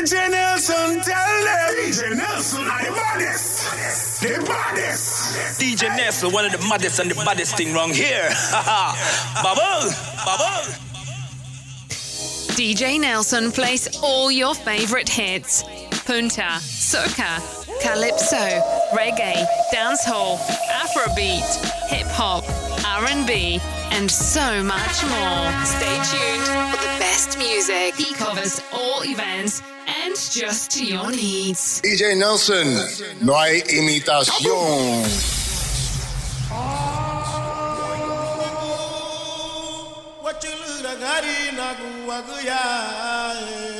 DJ Nelson, tell them. DJ Nelson, are the baddest. The baddest. DJ Nelson, one of the maddest and the baddest thing wrong here. Bubble, bubble. DJ Nelson plays all your favorite hits punta, soca, calypso, reggae, dancehall, afrobeat, hip hop, R&B, and so much more. Stay tuned for the best music. He covers all events and just to your needs. DJ Nelson, no hay imitación. Welcome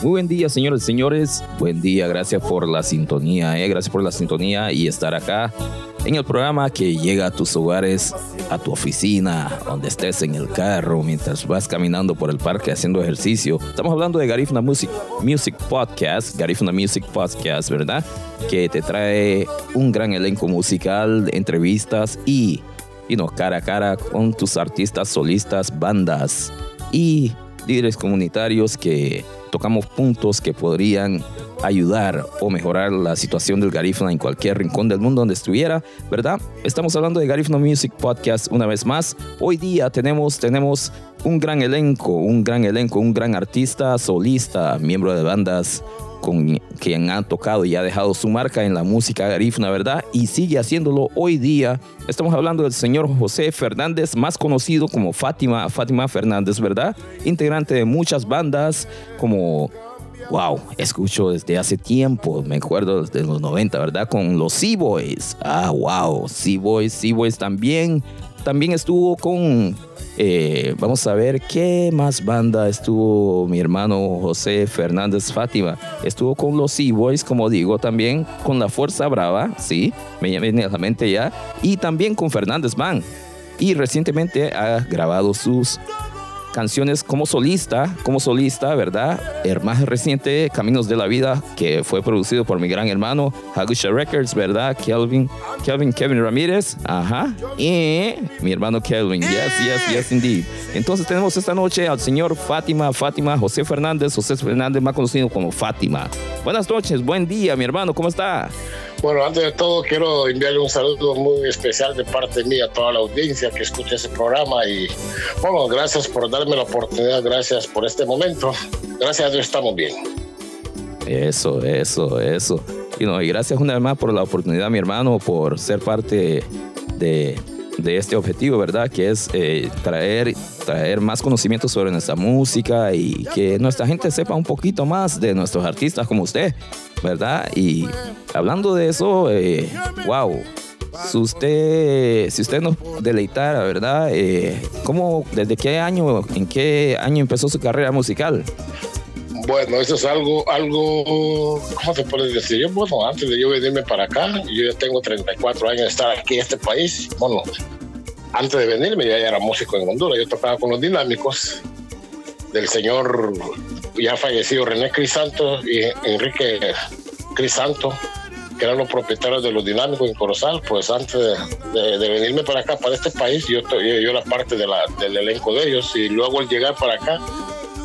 Muy buen día, señores y señores. Buen día, gracias por la sintonía, eh. gracias por la sintonía y estar acá en el programa que llega a tus hogares, a tu oficina, donde estés en el carro, mientras vas caminando por el parque haciendo ejercicio. Estamos hablando de Garifuna Music, Music Podcast, Garifuna Music Podcast, ¿verdad? Que te trae un gran elenco musical, entrevistas y, you know, cara a cara con tus artistas, solistas, bandas y líderes comunitarios que tocamos puntos que podrían ayudar o mejorar la situación del Garífuna en cualquier rincón del mundo donde estuviera, ¿verdad? Estamos hablando de Garífuna Music Podcast una vez más. Hoy día tenemos, tenemos un gran elenco, un gran elenco, un gran artista, solista, miembro de bandas con quien ha tocado y ha dejado su marca en la música garífuna, ¿verdad? Y sigue haciéndolo hoy día. Estamos hablando del señor José Fernández, más conocido como Fátima, Fátima Fernández, ¿verdad? Integrante de muchas bandas como Wow, escucho desde hace tiempo, me acuerdo desde los 90, ¿verdad? Con los Sea-Boys. Ah, wow, Sea-Boys, Sea-Boys también. También estuvo con, eh, vamos a ver, ¿qué más banda estuvo mi hermano José Fernández Fátima? Estuvo con los Sea-Boys, como digo, también con la Fuerza Brava, sí, me viene a la mente ya. Y también con Fernández Man. Y recientemente ha grabado sus canciones como solista, como solista, ¿verdad? El más reciente, Caminos de la Vida, que fue producido por mi gran hermano, Hagusha Records, ¿verdad? Kelvin, Kelvin, Kevin Ramírez, ajá, y mi hermano Kelvin, yes, yes, yes, indeed. Entonces tenemos esta noche al señor Fátima, Fátima, José Fernández, José Fernández, más conocido como Fátima. Buenas noches, buen día, mi hermano, ¿cómo está? Bueno, antes de todo quiero enviarle un saludo muy especial de parte mía a toda la audiencia que escucha ese programa y bueno, gracias por darme la oportunidad, gracias por este momento. Gracias a Dios estamos bien. Eso, eso, eso. Y, no, y gracias una vez más por la oportunidad, mi hermano, por ser parte de, de este objetivo, ¿verdad? Que es eh, traer, traer más conocimiento sobre nuestra música y que nuestra gente sepa un poquito más de nuestros artistas como usted, ¿verdad? Y hablando de eso, eh, wow. Si usted, si usted nos deleitara, ¿verdad? Eh, ¿Cómo, desde qué año, en qué año empezó su carrera musical? Bueno, eso es algo, algo, ¿cómo se puede decir? Bueno, antes de yo venirme para acá, yo ya tengo 34 años de estar aquí en este país. Bueno, antes de venirme ya era músico en Honduras, yo tocaba con los dinámicos del señor ya fallecido René Crisanto y Enrique Crisanto, que eran los propietarios de los dinámicos en Corozal, pues antes de, venirme para acá, para este país, yo, yo, era parte del elenco de ellos y luego al llegar para acá,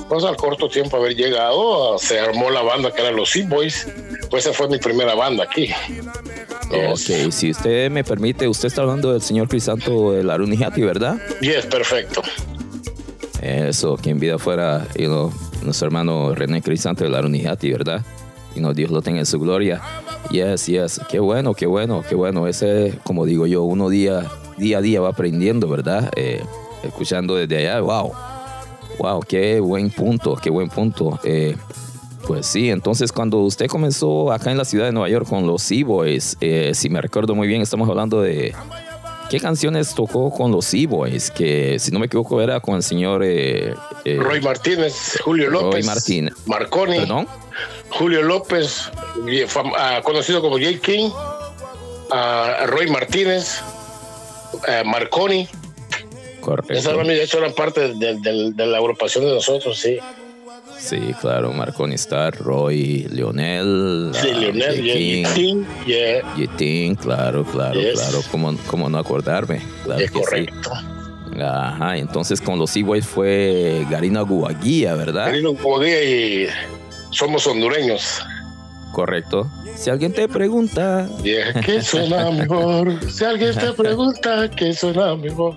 pues al corto tiempo haber llegado, se armó la banda que eran los Sea Boys, pues esa fue mi primera banda aquí. Yes. Ok, si usted me permite, usted está hablando del señor Crisanto de la Arunijati, ¿verdad? Yes, perfecto. Eso, que en vida fuera you know, nuestro hermano René Crisanto de la Arunijati, ¿verdad? Y no, Dios lo tenga en su gloria. Yes, yes. Qué bueno, qué bueno, qué bueno. Ese, como digo yo, uno día, día a día va aprendiendo, ¿verdad? Eh, escuchando desde allá, wow. Wow, qué buen punto, qué buen punto. Eh, Pues sí, entonces cuando usted comenzó acá en la ciudad de Nueva York con los E-Boys, eh, si me recuerdo muy bien, estamos hablando de... ¿Qué canciones tocó con los E-Boys? Que si no me equivoco era con el señor... eh, eh, Roy Martínez, Julio Roy López, Martínez. Marconi, ¿Perdón? Julio López, ah, conocido como J. King, ah, Roy Martínez, Marconi. Correcto. Esas eran parte de, de- de la agrupación de nosotros, sí. Sí, claro, Marconi Star, Roy, Lionel, Sí, ah, Lionel, yeah, Yetin, claro, claro, Yes. claro, ¿Cómo, cómo no acordarme? Claro es que sí. correcto. Ajá, entonces con los E-Boys fue Garina Guaguía, ¿verdad? Querido Guadía y somos hondureños. Correcto. Si alguien te pregunta, Yeah, ¿Qué suena mejor? Si alguien te pregunta, ¿qué suena mejor?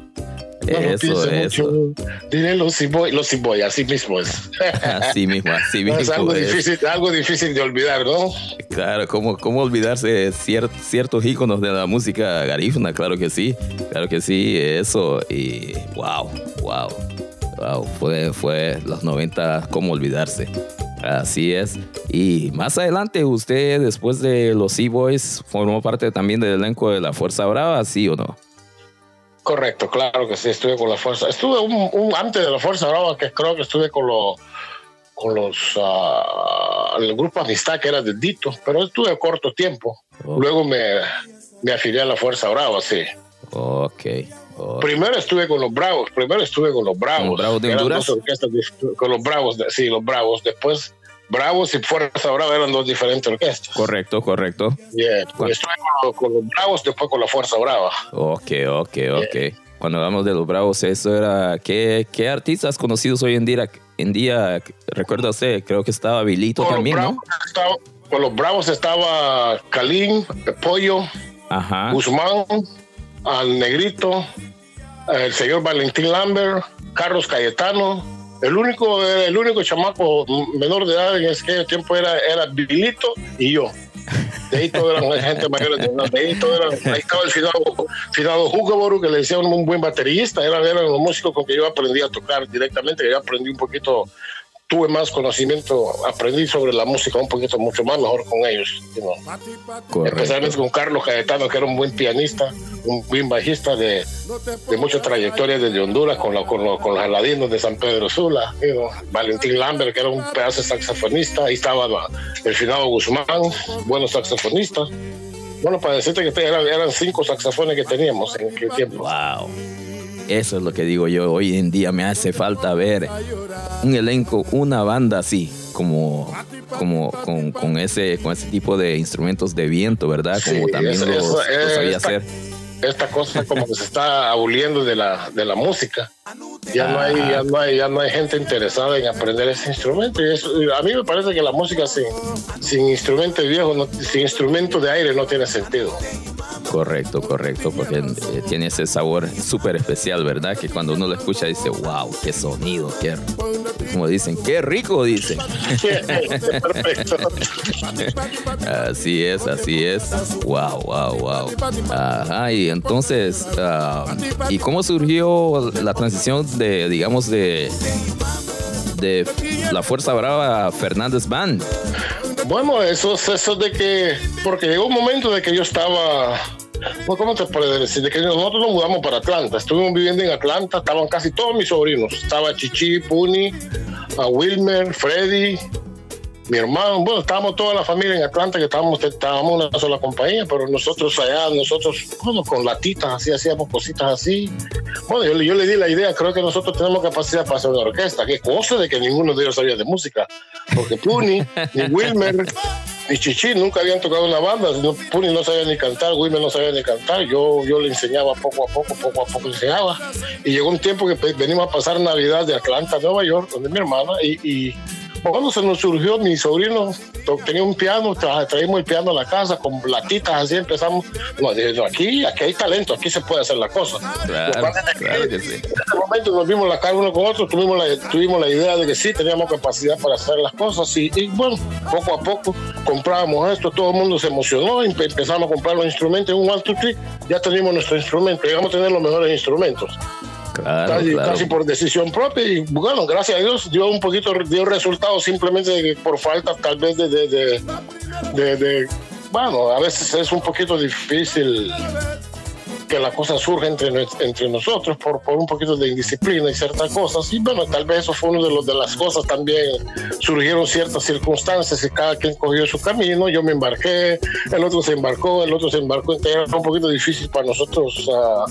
No lo eso, piense eso. mucho. Dile los Ciboy, los así mismo es. Así mismo, así mismo. es algo es. difícil, algo difícil de olvidar, ¿no? Claro, ¿cómo, cómo olvidarse de cier- ciertos íconos de la música garífuna? Claro que sí, claro que sí, eso. Y wow, wow, wow, fue, fue los 90, ¿cómo olvidarse? Así es. Y más adelante, usted, después de los E-Boys, formó parte también del elenco de la Fuerza Brava, ¿sí o no? Correcto, claro que sí, estuve con la fuerza. Estuve un, un- antes de la fuerza brava, que creo que estuve con los con los ah, el grupo Amistad que era de Dito, pero estuve corto tiempo. Oh. Luego me, me afilié a la fuerza brava, sí. Ok. ok. Primero estuve con los Bravos, primero estuve con los Bravos. ¿Con los Bravos de Honduras? con los Bravos, de- sí, los Bravos. Después, Bravos y Fuerza Brava eran dos diferentes orquestas. Correcto, correcto. Yeah, ¿Cuál? Estuve con, los- con los Bravos, después con la Fuerza Brava. Ok, ok, ok. Cuando hablamos de los Bravos, eso era. ¿Qué, qué artistas conocidos hoy en día? En día, recuerda usted, creo que estaba Vilito Con también, ¿no? Estaba, con los Bravos estaba Calín, Pollo, Ajá. Guzmán, al Negrito, el señor Valentín Lambert, Carlos Cayetano. El único, el único chamaco menor de edad en ese tiempo era, era Vilito y yo. De ahí todos eran gente mayor de edad. De ahí, todo eran- ahí estaba el finado, finado Hugoboru, que le decían un buen baterista. Eran, eran los músicos con que yo aprendí a tocar directamente, que yo aprendí un poquito tuve más conocimiento, aprendí sobre la música un poquito mucho más mejor con ellos. Correcto. Especialmente con Carlos Cayetano, que era un buen pianista, un buen bajista de, de mucha trayectoria desde Honduras con, la- con, los- con los aladinos de San Pedro Sula. you know. Valentín Lambert, que era un pedazo de saxofonista. Ahí estaba el finado Guzmán, buenos saxofonistas. Bueno, para decirte que eran, eran cinco saxofones que teníamos en aquel tiempo. Wow. Eso es lo que digo yo. Hoy en día me hace falta ver un elenco, una banda así, como, como con, con ese, con ese tipo de instrumentos de viento, ¿verdad? Como Sí, también eso- los, eso, los sabía esta- hacer. esta cosa como que se está aboliendo de la, de la música. Ya no, hay, ya, no hay, ya no hay gente interesada en aprender ese instrumento. Y eso- y a mí me parece que la música sin, sin instrumento viejo, no- sin instrumento de aire no tiene sentido. Correcto, correcto, porque eh, tiene ese sabor súper especial, ¿verdad? Que cuando uno lo escucha dice, wow, qué sonido, qué, como dicen, qué rico, dicen. Perfecto. Así es, así es. Wow, wow, wow. Ajá, y entonces, ah, ¿y cómo surgió la transición de, digamos, de, de la Fuerza Brava Fernández Band? Bueno, eso es eso de que, porque llegó un momento de que yo estaba, bueno, ¿cómo te puedo decir? Nosotros nos mudamos para Atlanta, estuvimos viviendo en Atlanta, estaban casi todos mis sobrinos, estaba Chichi, Puni, a Wilmer, Freddy, mi hermano, bueno, estábamos toda la familia en Atlanta, que estábamos, estábamos una sola compañía, pero nosotros allá, nosotros, bueno, con latitas así, hacíamos cositas así. Bueno, yo, le- di la idea, creo que nosotros tenemos capacidad para hacer una orquesta, que cosa de que ninguno de ellos sabía de música, porque Puni, ni Wilmer, ni Chichi nunca habían tocado una banda, no- Puni no sabía ni cantar, Wilmer no sabía ni cantar, yo, yo le enseñaba poco a poco, poco a poco enseñaba, y llegó un tiempo que venimos a pasar Navidad de Atlanta Nueva York, donde mi hermana, y, y cuando se nos surgió, mi sobrino tenía un piano, tra- traímos el piano a la casa con latitas, así empezamos. Dije, aquí, aquí hay talento, aquí se puede hacer la cosa. Claro, Lo que pasa es que claro que sí. En ese momento nos vimos la cara uno con otro, tuvimos la, tuvimos la idea de que sí teníamos capacidad para hacer las cosas y, y, bueno, poco a poco comprábamos esto, todo el mundo se emocionó, y empe- empezamos a comprar los instrumentos en un one, two, three, ya teníamos nuestro instrumento, llegamos a tener los mejores instrumentos. Claro, casi, claro. casi por decisión propia y bueno, gracias a Dios dio un poquito, dio resultados simplemente por falta tal vez de, de, de, de- de- bueno, a veces es un poquito difícil que la cosa surja entre, entre nosotros por, por un poquito de indisciplina y ciertas cosas. Y bueno, tal vez eso fue uno de, los, de las cosas también. Surgieron ciertas circunstancias y cada quien cogió su camino. Yo me embarqué, el otro se embarcó, el otro se embarcó. Entonces era un poquito difícil para nosotros ah,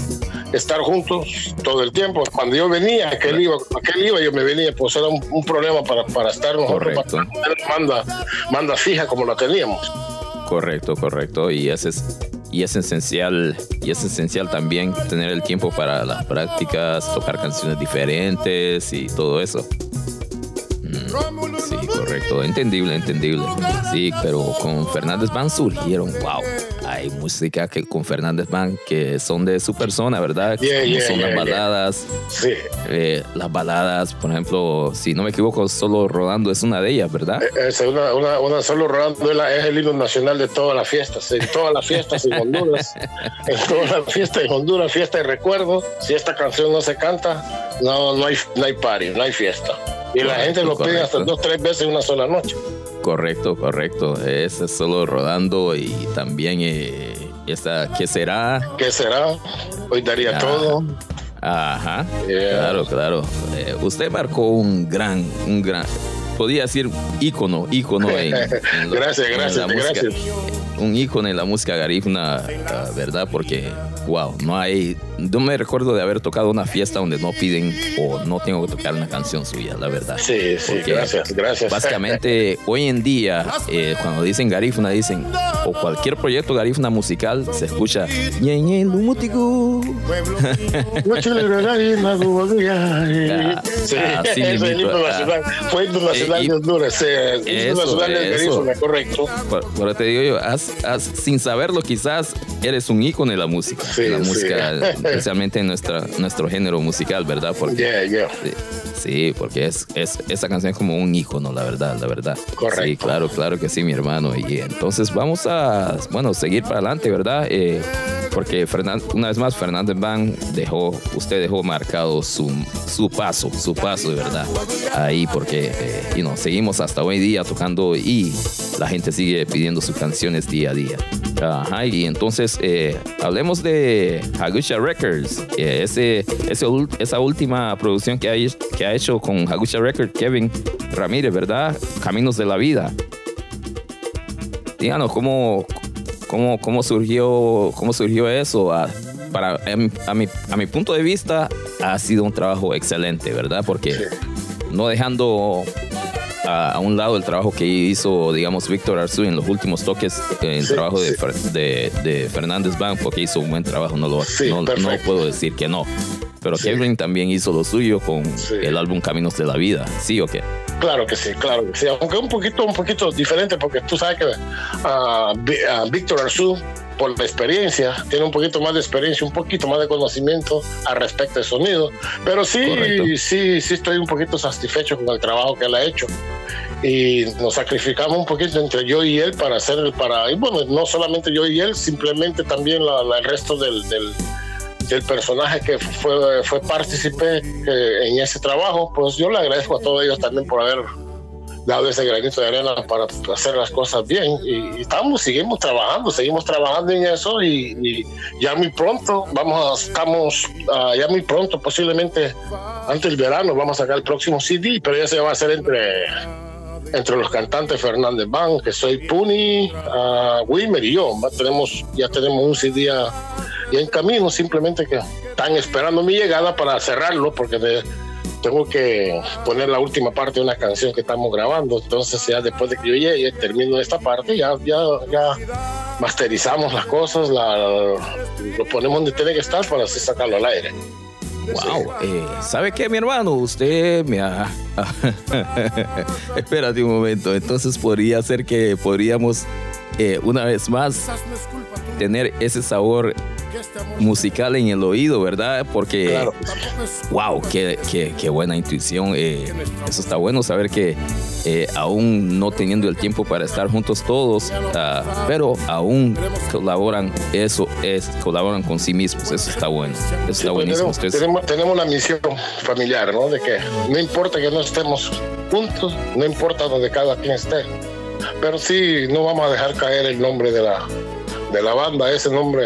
estar juntos todo el tiempo. Cuando yo venía, aquel iba, aquel iba, yo me venía, pues era un, un problema para, para estar nosotros, para manda, manda fija como la teníamos. Correcto, correcto. Y ese es, y es esencial, y es esencial también tener el tiempo para las prácticas, tocar canciones diferentes y todo eso. Correcto. Entendible, entendible. Sí, pero con Fernández Band surgieron, wow. Hay música que con Fernández Band que son de su persona, ¿verdad? Yeah, Como yeah, son yeah, las baladas. Sí. eh, las baladas, por ejemplo, si no me equivoco, solo rodando es una de ellas, ¿verdad? Es una, una, una solo rodando es es el himno nacional de todas las fiestas, en todas las fiestas en Honduras, en todas las fiestas en Honduras, fiesta y recuerdo. Si esta canción no se canta, no, no hay, no hay party, no hay fiesta. Y la Correcto, gente lo pide hasta dos, tres veces en una sola noche. Correcto, correcto. Ese es solo rodando y también eh, esta, ¿qué será? ¿Qué será? Hoy daría Ah. todo. Ajá. Yeah. Claro, claro. Eh, usted marcó un gran, un gran, podría decir ícono, ícono en, en lo- Gracias, en gracias, la música. gracias. Un ícono en la música garífuna, ah, ¿verdad? Porque, wow, no hay, no me recuerdo de haber tocado una fiesta donde no piden o no tengo que tocar una canción suya, la verdad. Sí, sí, Porque gracias, gracias. Básicamente, hoy en día, eh, cuando dicen garífuna, dicen, o cualquier proyecto garífuna musical, se escucha, "Ñe, ñe, lumutiku". Ah, Sí, así es el himno ah. nacional. Fue himno nacional y- de Honduras. sí, el himno nacional del eso. Garífuna, correcto. Por, por te digo yo, has- has- sin saberlo quizás eres un ícono de la música, Sí, de la sí. especialmente en nuestra, nuestro género musical, ¿verdad? Porque, Yeah, yeah. sí, sí, porque es, es, esa canción es como un ícono, la verdad, la verdad. Correcto. Sí, claro, claro que sí, mi hermano. Y entonces vamos a, bueno, seguir para adelante, ¿verdad? Eh, porque una vez más, Fernández Van dejó, usted dejó marcado su, su paso, su paso de verdad. Ahí, porque, eh, you know, seguimos hasta hoy día tocando y la gente sigue pidiendo sus canciones día a día. Ajá, y entonces eh, hablemos de Hagusha Records, ese, ese esa última producción que ha, que ha hecho con Hagusha Records, Kevin Ramírez, ¿verdad? Caminos de la Vida. Díganos cómo, cómo, cómo surgió, cómo surgió eso. A, para, em- a, mi, a mi punto de vista, ha sido un trabajo excelente, ¿verdad? Porque no dejando a, a un lado el trabajo que hizo, digamos, Víctor Arzú en los últimos toques, eh, el Sí, trabajo de, sí. Fer- de, de Fernández Bank, porque hizo un buen trabajo, no, lo, Sí, no, puedo decir que no. Pero. Kevin también hizo lo suyo con el álbum Caminos de la Vida, ¿sí o qué? Claro que sí, claro que sí. Aunque un poquito, un poquito diferente, porque tú sabes que ah, Víctor Arzú, por la experiencia, tiene un poquito más de experiencia, un poquito más de conocimiento al respecto del sonido. Pero sí, Correcto. sí, sí estoy un poquito satisfecho con el trabajo que él ha hecho. Y nos sacrificamos un poquito entre yo y él para hacer, para, y bueno, no solamente yo y él, simplemente también la- la- el resto del, del, del personaje que fue, fue partícipe eh, en ese trabajo, pues yo le agradezco a todos ellos también por haber dado ese granito de arena para hacer las cosas bien. Y, estamos, seguimos trabajando, seguimos trabajando en eso y, ya muy pronto, vamos a, estamos ah, ya muy pronto, posiblemente antes del verano, vamos a sacar el próximo CD, pero ya se va a hacer entre entre los cantantes Fernández Van, que soy Puni, ah, Wilmer y yo. Tenemos, ya tenemos un CD ya, ya en camino, simplemente que están esperando mi llegada para cerrarlo, porque tengo que poner la última parte de una canción que estamos grabando. Entonces, ya después de que yo llegue, termino esta parte, ya, ya, ya masterizamos las cosas, la, lo ponemos donde tiene que estar para así sacarlo al aire. Wow, eh, ¿sabe qué, mi hermano? Usted me ha... Espérate un momento, entonces podría ser que podríamos eh, una vez más tener ese sabor musical en el oído, ¿verdad? Porque, Claro. wow, qué, qué- qué buena intuición. eh, eso está bueno saber que eh, aún no teniendo el tiempo para estar juntos todos, ah, pero aún colaboran, eso es, colaboran con sí mismos. Eso está bueno. Eso está buenísimo. tenemos, Ustedes- tenemos, tenemos una misión familiar, ¿no? De que no importa que no estemos juntos, no importa donde cada quien esté, pero sí no vamos a dejar caer el nombre de la, de la banda, ese nombre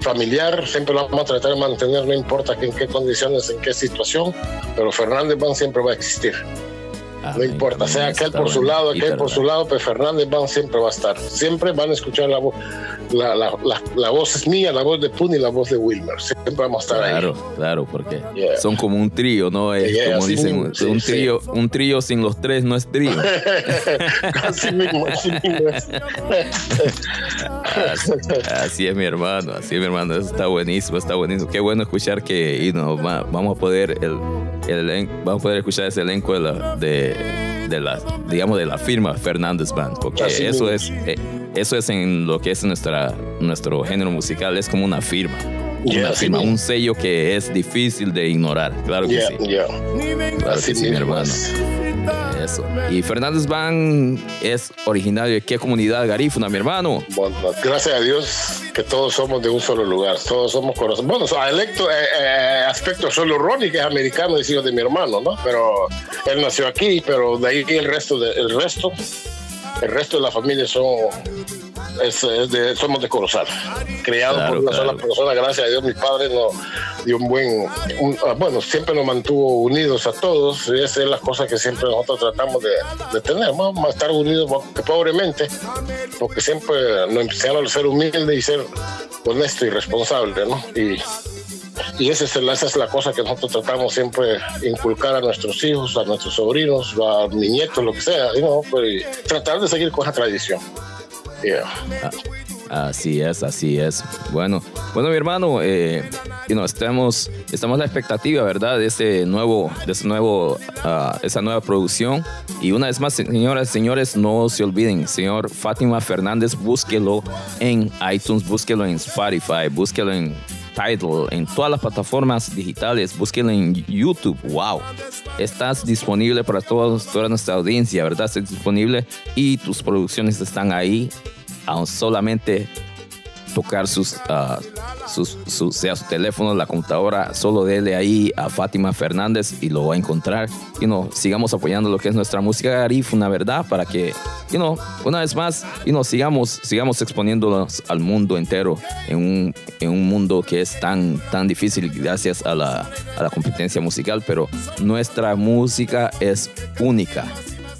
familiar, siempre lo vamos a tratar de mantener, no importa en qué condiciones, en qué situación, pero Fernández Band siempre va a existir. No Amén, importa, amén, sea aquel por su lado, aquel por su lado, pero Fernández Band siempre va a estar. Siempre van a escuchar la voz. La, la, la, la voz es mía, la voz de Puni y la voz de Wilmer. Siempre vamos a estar ahí. Claro, claro, porque Yeah. son como un trío, ¿no? Es Yeah, como dicen, sí, un sí. trío, un trío sin los tres no es trío. así mismo, así mismo es. Así, así es mi hermano, así es mi hermano, eso está buenísimo, está buenísimo. Qué bueno escuchar que y no, va- vamos a poder el, el vamos a poder escuchar ese elenco de la, de, de la digamos de la firma Fernández Band, porque Así eso es eh, eso es en lo que es nuestra nuestro género musical, es como una firma. Una firma, un sello que es difícil de ignorar, claro que sí. Claro Así que sí, mi hermano. Y Fernández Band es originario de qué comunidad garífuna, mi hermano. Bueno, gracias a Dios que todos somos de un solo lugar, todos somos corazón. Bueno, a eh, eh, aspecto solo Ronnie, que es americano, es hijo de mi hermano, ¿no? Pero él nació aquí, pero de ahí el resto, de, el resto, el resto de la familia son, es, es de- somos de Corozal, Claro, por una claro. sola persona. Gracias a Dios, mi padre nos dio un buen, un- ah, bueno, siempre nos mantuvo unidos a todos. Y esa es la cosa que siempre nosotros tratamos de, de tener, vamos a estar unidos pobremente, porque siempre nos enseñaron a ser humilde y ser honesto y responsable, ¿no? Y, y esa es, la, esa es la cosa que nosotros tratamos siempre inculcar a nuestros hijos, a nuestros sobrinos, a mis nietos, lo que sea, y no, Pues, y tratar de seguir con esa tradición. Yeah. Así es, así es. Bueno, bueno, mi hermano, eh, estamos, estamos la expectativa, ¿verdad? De ese nuevo, de ese nuevo, ah, esa nueva producción. Y una vez más, señoras y señores, no se olviden, señor Fátima Fernández, búsquelo en iTunes, búsquelo en Spotify, búsquelo en Tidal, en todas las plataformas digitales, búsquelo en YouTube. Wow, estás disponible para todos, toda nuestra audiencia, ¿verdad? Estás disponible y tus producciones están ahí aún solamente tocar sus, ah, sus, sea su teléfono, la computadora, solo dele ahí a Fátima Fernández y lo va a encontrar. Y no, sigamos apoyando lo que es nuestra música garífuna, ¿verdad? Para que, you know, una vez más, y no sigamos, sigamos exponiéndonos al mundo entero en un, en un mundo que es tan, tan difícil gracias a la, a la competencia musical, pero nuestra música es única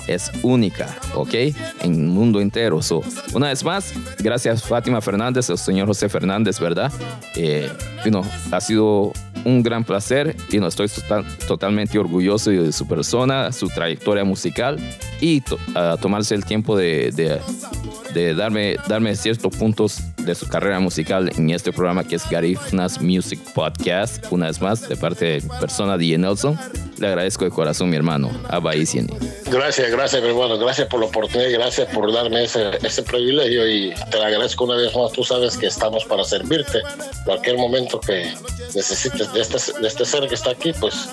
es única, ¿ok? En el mundo entero. So, una vez más, gracias Fátima Fernández, el señor José Fernández, ¿verdad? Eh, you know, ha sido un gran placer y no estoy total- totalmente orgulloso de su persona, su trayectoria musical y tomarse el tiempo de, de- de darme, darme ciertos puntos de su carrera musical en este programa que es Garifnas Music Podcast. Una vez más, de parte de persona de Nelson, le agradezco de corazón, mi hermano. Abba Isieni. Gracias, gracias, mi hermano. Gracias por la oportunidad gracias por darme ese, ese privilegio. Y te lo agradezco una vez más. Tú sabes que estamos para servirte. Cualquier momento que necesites de este, de este ser que está aquí, pues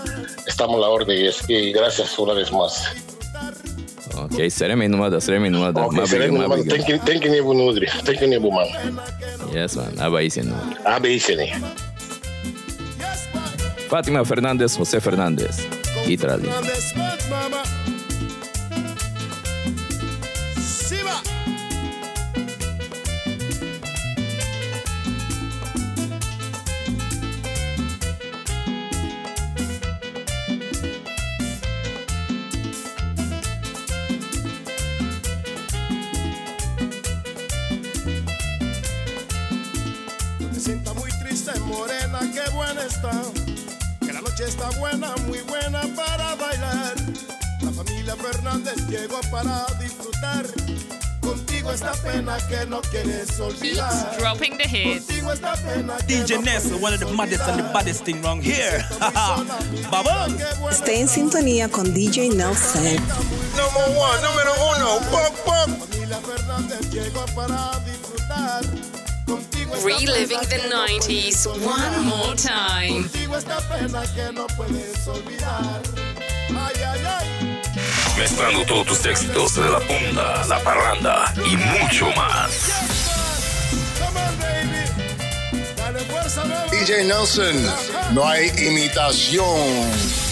estamos a la orden. Y, es- y gracias una vez más. Ok, seremi numada, seremi numada. Ok, Mabiga, sereno, hermano. mabiga. Thank you, thank you, Nebu Nudri. You, Nebu Man. Yes, man. Abba Isieni. Abe Iseni. Fátima Fernández, José Fernández. Guitarra. Me sienta muy triste, morena, qué buena está. Que la noche está buena, muy buena para bailar. La familia Fernández llegó para disfrutar. Contigo esta pena que no quieres olvidar. Beats dropping the hits. DJ no Nessa, one of the maddest and the baddest thing wrong here. Babón. Esté en sintonía con DJ Nelson. Number one, número uno, pop, pop. familia Fernández llegó para disfrutar. Reliving the que no 90s puedes olvidar. one more time. Contigo esta pena que no puedes olvidar. Ay, ay, ay. Mezclando todos tus éxitos de la punta, la parranda y mucho más. DJ Nelson, no hay imitación.